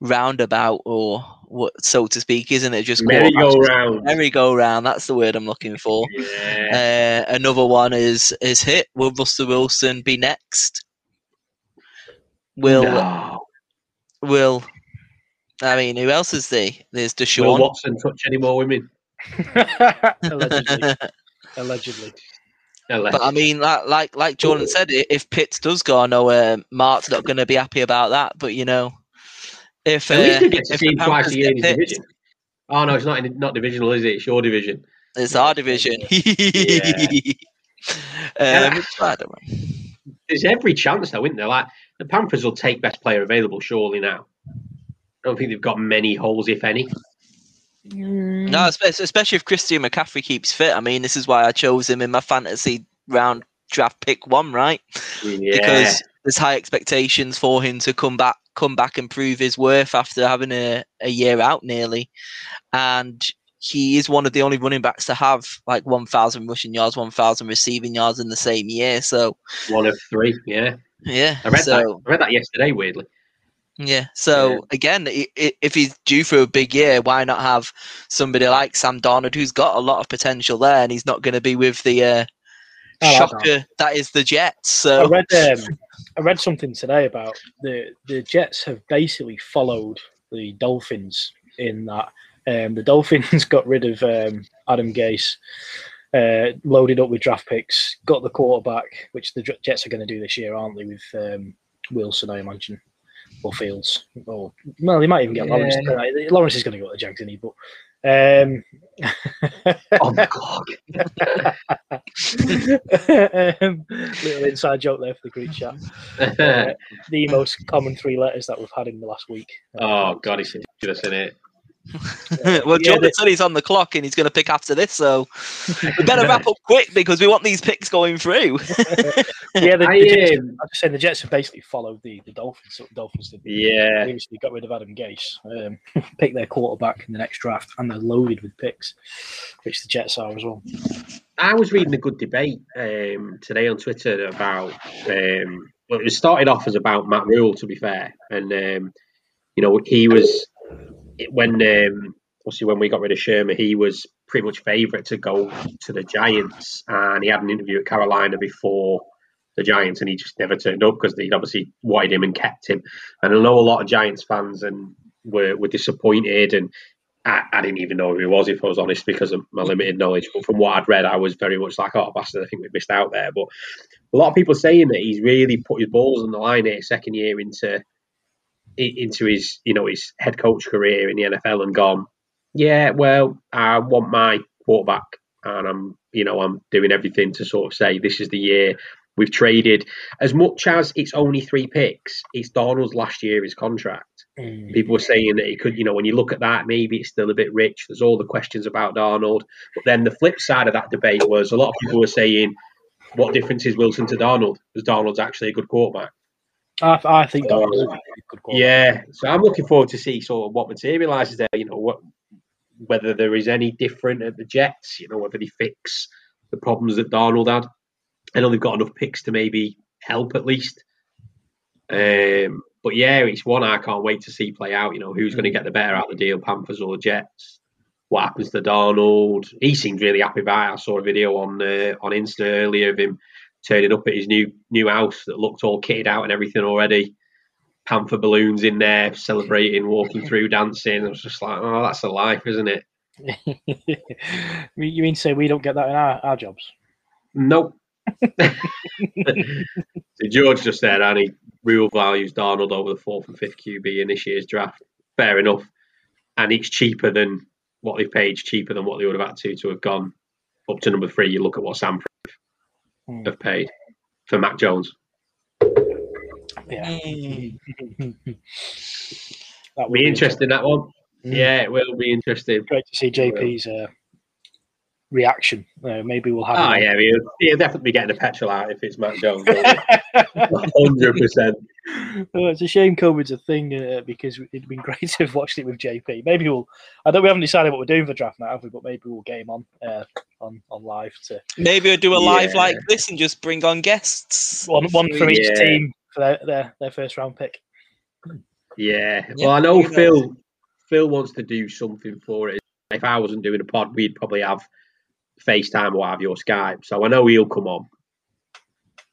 roundabout, or what, so to speak, isn't it? Just Merry-go-round. merry-go-round. That's the word I'm looking for. Yeah. Uh, another one is is hit. Will Russell Wilson be next? Will No. will I mean who else is there? There's Will Deshaun. Watson touch any more women? [laughs] allegedly, [laughs] allegedly. But I mean, like like like Jordan said, if Pitts does go, I know uh, Mark's not going to be happy about that. But you know, if At least uh, we get to if see him twice a year in his Pitts, division. Oh no, it's not in, not divisional, is it? It's your division. it's our division. Yeah. [laughs] um, I don't know. There's every chance though, isn't there? Like the Panthers will take best player available, surely now. I don't think they've got many holes, if any. Mm, No, especially if Christian McCaffrey keeps fit. I mean, this is why I chose him in my fantasy round draft pick one, right? Yeah. Because there's high expectations for him to come back, come back and prove his worth after having a, a year out nearly, and he is one of the only running backs to have like 1,000 rushing yards, 1,000 receiving yards in the same year. So one of three. Yeah, yeah, I read so, that. I read that yesterday. Weirdly. Yeah. So Yeah. again, if he's due for a big year, why not have somebody like Sam Darnold who's got a lot of potential there, and he's not going to be with the uh, like shocker that is the Jets. I read um, I read something today about the the Jets have basically followed the Dolphins in that um, the Dolphins [laughs] got rid of um, Adam Gase, uh, loaded up with draft picks, got the quarterback, which the Jets are going to do this year, aren't they? With um, Wilson, I imagine, or Fields, or well, they might even get Lawrence. Yeah. Uh, Lawrence is going to go to the Jags, isn't he? But um, On the clock. um, little inside joke there for the group chat. [laughs] Uh, the most common three letters that we've had in the last week. oh God, it's ridiculous, isn't it? [laughs] well, yeah, Jordan the- said he's on the clock and he's going to pick after this. So we better wrap up quick because we want these picks going through. [laughs] yeah, the, I, the Jets, um, I'm just saying the Jets have basically followed the, the Dolphins. So the Dolphins did Yeah, previously got rid of Adam Gase, um, [laughs] picked their quarterback in the next draft, and they're loaded with picks, which the Jets are as well. I was reading a good debate um, today on Twitter about. Um, well, it started off as about Matt Rhule, to be fair, and um, you know he was when um, obviously when we got rid of Sherman, he was pretty much favourite to go to the Giants, and he had an interview at Carolina before the Giants, and he just never turned up because they'd obviously wanted him and kept him. And I know a lot of Giants fans and were were disappointed and. I, I didn't even know who he was, if I was honest, because of my limited knowledge. But from what I'd read, I was very much like, oh, bastard, I think we missed out there. But a lot of people saying that he's really put his balls on the line here, second year into into his you know his head coach career in the NFL and gone, yeah, well, I want my quarterback, and I'm you know I'm doing everything to sort of say this is the year we've traded as much as it's only three picks. It's Darnold's last year his contract. Mm. People were saying that he could, you know, when you look at that, maybe it's still a bit rich. There's all the questions about Darnold. But then the flip side of that debate was a lot of people were saying, what difference is Wilson to Darnold? Because Darnold's actually a good quarterback. I, I think Darnold will be a good. Yeah. So I'm looking forward to see sort of what materialises there, you know, what whether there is any different at the Jets, you know, whether they fix the problems that Darnold had. I know they've got enough picks to maybe help at least. Um, but yeah, it's one I can't wait to see play out. You know, who's going to get the better out of the deal, Panthers or Jets? What happens to Darnold? He seemed really happy about it. I saw a video on uh, on Insta earlier of him turning up at his new new house that looked all kitted out and everything already. Panther balloons in there, celebrating, walking through, [laughs] dancing. I was just like, oh, that's the life, isn't it? [laughs] you mean to say we don't get that in our, our jobs? Nope. [laughs] so George just said, Annie, real values Darnold over the fourth and fifth QB in this year's draft. Fair enough. And it's cheaper than what they've paid, cheaper than what they would have had to to have gone up to number three. You look at what Sam Hmm. have paid for Mac Jones. Yeah. Mm. [laughs] that will Be interesting, that one. Mm. Yeah, it will be interesting. Great to see JP's uh, reaction. Uh, maybe we'll have. Oh, him yeah, he'll, he'll definitely be getting a petrol out if it's Mac Jones. [laughs] 100%. Oh, [laughs] it's a shame COVID's a thing uh, because it'd been great [laughs] to have watched it with JP. Maybe we'll. I don't. We haven't decided what we're doing for draft now, have we? But maybe we'll get him on uh, on on live to Maybe we'll do a live Yeah. like this and just bring on guests. one one from each Yeah. team for their, their their first round pick. Yeah. Yeah, Well, I know who knows? Phil. Phil wants to do something for it. If I wasn't doing a pod, we'd probably have FaceTime or have your Skype. So I know he'll come on.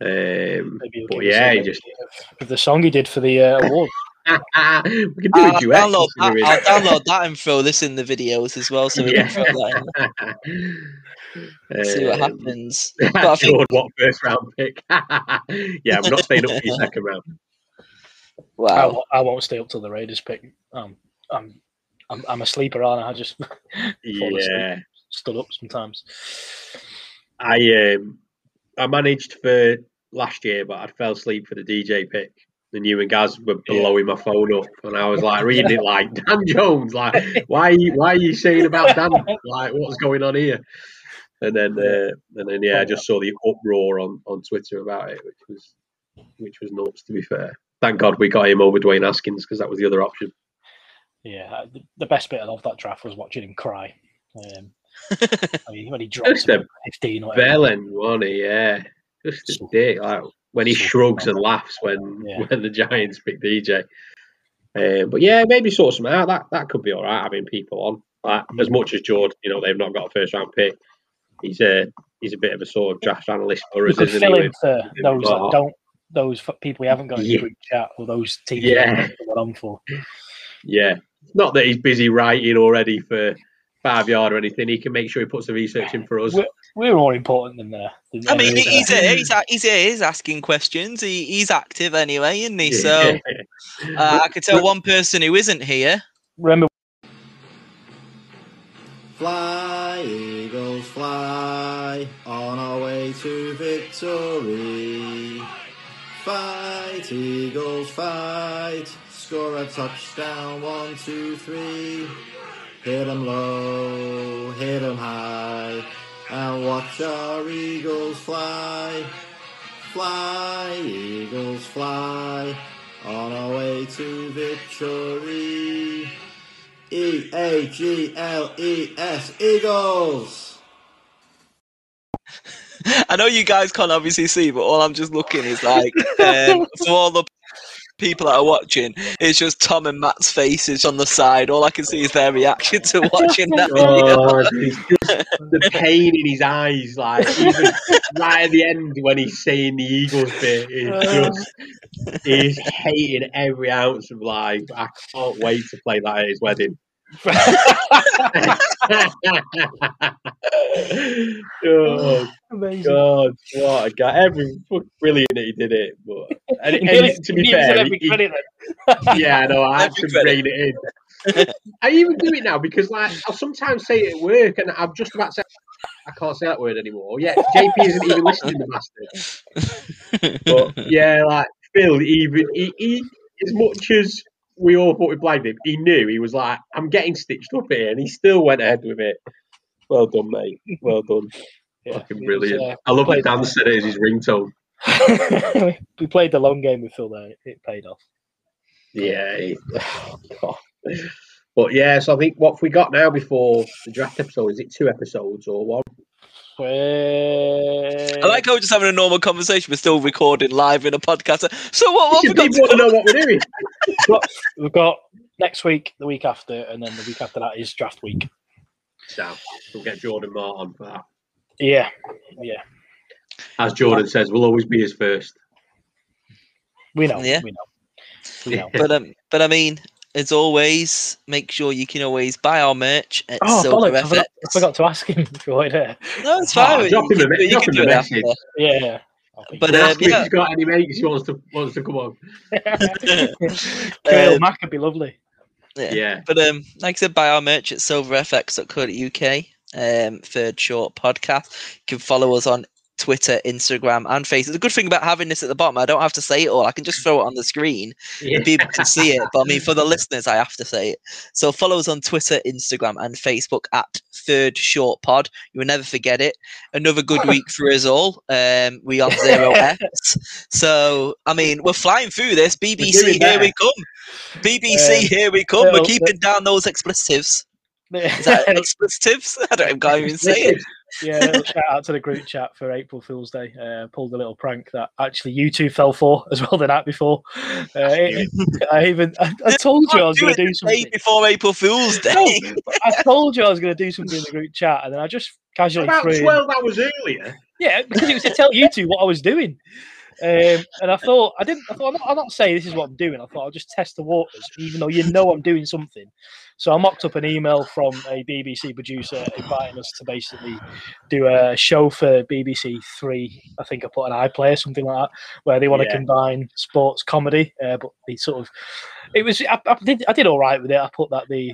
Um, Maybe but yeah, he just of- of the song he did for the uh, award. [laughs] we can do I'll a duet. download, that, considering- I'll download that and throw this in the videos as well, so we Yeah. can throw that in. See what Um, happens. But I think George, what first round pick? [laughs] yeah, I'm not staying up for your second round. [laughs] I, wow. won't- I won't stay up till the Raiders pick. Um, I'm I'm I'm a sleeper, aren't I? I just fall asleep, Yeah, stood up sometimes. I um, I managed for last year, but I fell asleep for the DJ pick. and you and Gaz were blowing my phone up, and I was like [laughs] reading it like Dan Jones, like why are you, why are you saying about Dan? Like what's going on here? And then uh, and then yeah, I just saw the uproar on, on Twitter about it, which was which was nuts. To be fair, thank God we got him over Dwayne Haskins because that was the other option. Yeah, the, the best bit of that draft was watching him cry. Um, When he Just a 15 or. Wasn't he? Yeah, just a dick. Like when he shrugs and laughs when Yeah. when the Giants pick DJ. Um, but yeah, maybe sort some out. That that could be all right having people on. Like, as much as George, you know, they've not got a first round pick. He's a he's a bit of a sort of draft analyst for us, isn't he? those that don't, those people we haven't got in Yeah. group chat or those teams Yeah. on for. Yeah, not that he's busy writing already for five yard or anything. He can make sure he puts the research in for us. We're, we're more important than that. I mean, any- he's here, he's, he's he's asking questions. He, he's active anyway, isn't he? So uh, I could tell one person who isn't here. Remember, Fly, Eagles, fly on our way to victory. Fight, Eagles, fight. Score a touchdown, one, two, three. Hit 'em low, hit 'em high. And watch our Eagles fly. Fly, Eagles, fly on our way to victory. E A G L E S Eagles. [laughs] I know you guys can't obviously see, but all I'm just looking is like um, [laughs] for all the people that are watching, it's just Tom and Matt's faces on the side. All I can see is their reaction to [laughs] watching that video. Oh, the pain in his eyes, like even right at the end when he's saying the Eagles bit, is uh. just he's hating every ounce of life. I can't wait to play that at his wedding. Oh [laughs] Amazing. God, what a guy! Every brilliant that he did it, but and, and to be fair, every he- credit [laughs] yeah, I know. I had Every to rein it in. I even do it now because, like, I'll sometimes say it at work, and I'm just about to say, I can't say that word anymore. Yeah, JP isn't even listening, the bastard. But yeah, like Phil, even he, he as much as we all thought we blagged him, he knew he was like, I'm getting stitched up here, and he still went ahead with it. Well done, mate. Well done. [laughs] Yeah, Fucking it was, brilliant. uh, I love that played- Dan said it as his ringtone. [laughs] we played the long game with Phil there. It, it paid off. Yeah. he- [laughs] God. But yeah, so I think what have we got now before the draft episode? Is it two episodes or one? Where... I like how we're just having a normal conversation, but still recording live in a podcast. So what? what we got people want to to know what we're doing. [laughs] We've got next week, the week after, and then the week after that is draft week. So we'll get Jordan Martin for that. Yeah, yeah, As Jordan says, we'll always be his first. we know. Yeah. We know. We know. But um, but I mean, as always, make sure you can always buy our merch at Oh, Silver bollocks! I forgot, I forgot to ask him if you wanted it. No, it's Oh, fine. drop you him a can, do- you drop him a message. after. Yeah. But We'll um, ask him if he's got any mates he wants to wants to come on. Kale Um, Mack would be lovely. yeah. Yeah. But um, like I said, buy our merch at silverfx.co.uk. Um, third short podcast. You can follow us on Twitter, Instagram, and Facebook. The good thing about having this at the bottom, I don't have to say it all. I can just throw it on the screen. yeah. People can see it, but I mean, for the [laughs] listeners, I have to say it. So follow us on Twitter, Instagram, and Facebook at Third Short Pod. You will never forget it. Another good [laughs] week for us all. Um, we on zero [laughs] X. So I mean, we're flying through this. BBC, here we come. BBC, Um, here we come. We're keeping down those expletives. Is [laughs] that expletives? [laughs] I don't can't even say it. yeah, shout out to the group chat for April Fool's Day. Uh, pulled a little prank that actually you two fell for as well the night before. Uh, it- I even I, I told you I was going to do Day something. before April Fool's Day. No, I told you I was going to do something in the group chat, and then I just casually About threw. in- twelve hours earlier. Yeah, because it was to tell you two what I was doing. Um, and I thought I didn't. I thought I'm not, I'm not saying this is what I'm doing. I thought I'll just test the waters, even though you know I'm doing something. So I mocked up an email from a BBC producer inviting us to basically do a show for BBC Three. I think I put an iPlayer, something like that, where they want to combine sports comedy. Uh, but they sort of, it was I, I did I did all right with it. I put that the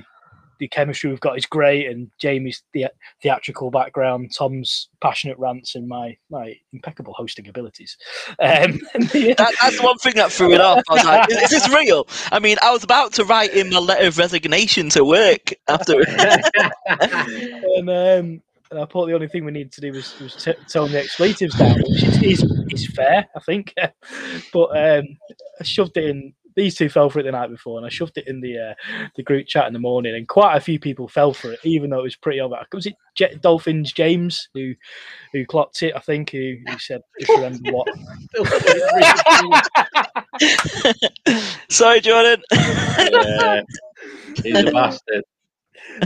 the chemistry we've got is great, and Jamie's the theatrical background, Tom's passionate rants, and my my impeccable hosting abilities. Um, [laughs] that, that's one thing that threw it off. I was like, is, is, this real? I mean, I was about to write in my letter of resignation to work after. [laughs] and, um, and I thought the only thing we needed to do was, was t- tone the expletives down, which is, is, is fair, I think. [laughs] but um, I shoved it in these two fell for it the night before, and I shoved it in the uh, the group chat in the morning, and quite a few people fell for it, even though it was pretty obvious. Was it Jet Dolphins James who who clocked it? I think who, who said, "Just remember what." [laughs] Sorry, Jordan. [laughs] yeah, he's a bastard.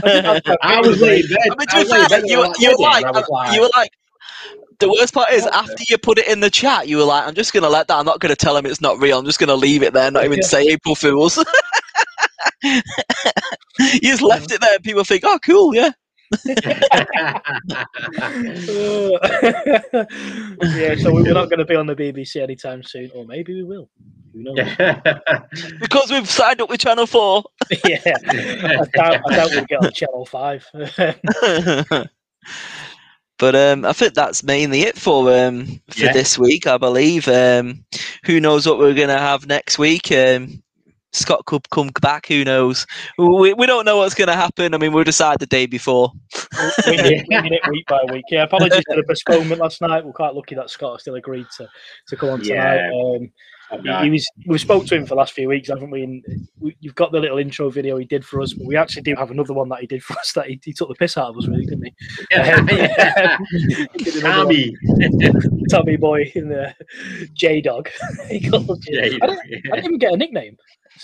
I, I was late bed. I mean, to be fair, you, you, were like, you were like, the worst part is after you put it in the chat, you were like, "I'm just gonna let that. I'm not gonna tell him it's not real. I'm just gonna leave it there, not even say April Fools." [laughs] you just left it there, and people think, "Oh, cool, yeah." [laughs] yeah, so we're not going to be on the BBC anytime soon, or maybe we will. Who knows? [laughs] because we've signed up with Channel Four. yeah, I doubt, I doubt we'll get on Channel Five. But um, I think that's mainly it for um, for Yeah. this week, I believe. Um, who knows what we're going to have next week? Um, Scott could come back. Who knows? We, we don't know what's going to happen. I mean, we'll decide the day before. it, winging it week by week. Yeah, apologies for the [laughs] postponement last night. We're quite lucky that Scott still agreed to, to come on tonight. Yeah. He, he was we spoke to him for the last few weeks, haven't we? And we, you've got the little intro video he did for us, but we actually do have another one that he did for [laughs] us that he, he took the piss out of us, really, didn't he? Um, [laughs] [laughs] he did. Tommy. Tommy boy in the J Dog. he called us- J-Dog, I, didn't, I didn't even get a nickname.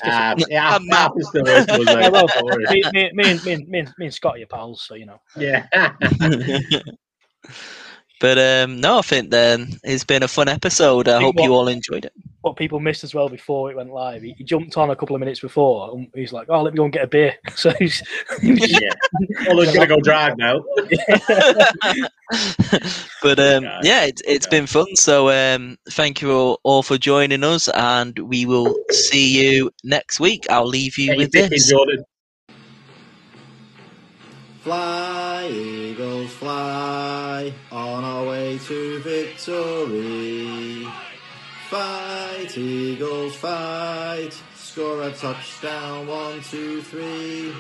Ah, yeah, Matt. happens to most of Yeah, well, me, me, me, and, me, and, me, and, me and Scott are your pals, so you know. Yeah. but um, no, I think then it's been a fun episode. I think hope you all enjoyed it. What people missed as well before it went live. He, he jumped on a couple of minutes before. And he's like, "Oh, let me go and get a beer." [laughs] So he's, he's yeah. Although gonna go drive now. [laughs] but um, Yeah. yeah, it, it's been fun. So um, thank you all, all for joining us, and we will see you next week. I'll leave you Get with dick in, this. Jordan. Fly, eagles, fly on our way to victory. Fight, eagles, fight. Score a touchdown, one, two, three.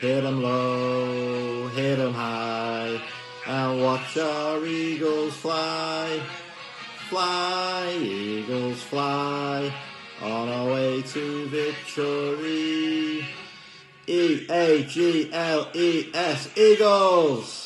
Hit 'em low, hit 'em high, and watch our eagles fly. Fly, eagles, fly on our way to victory. E A G L E S Eagles.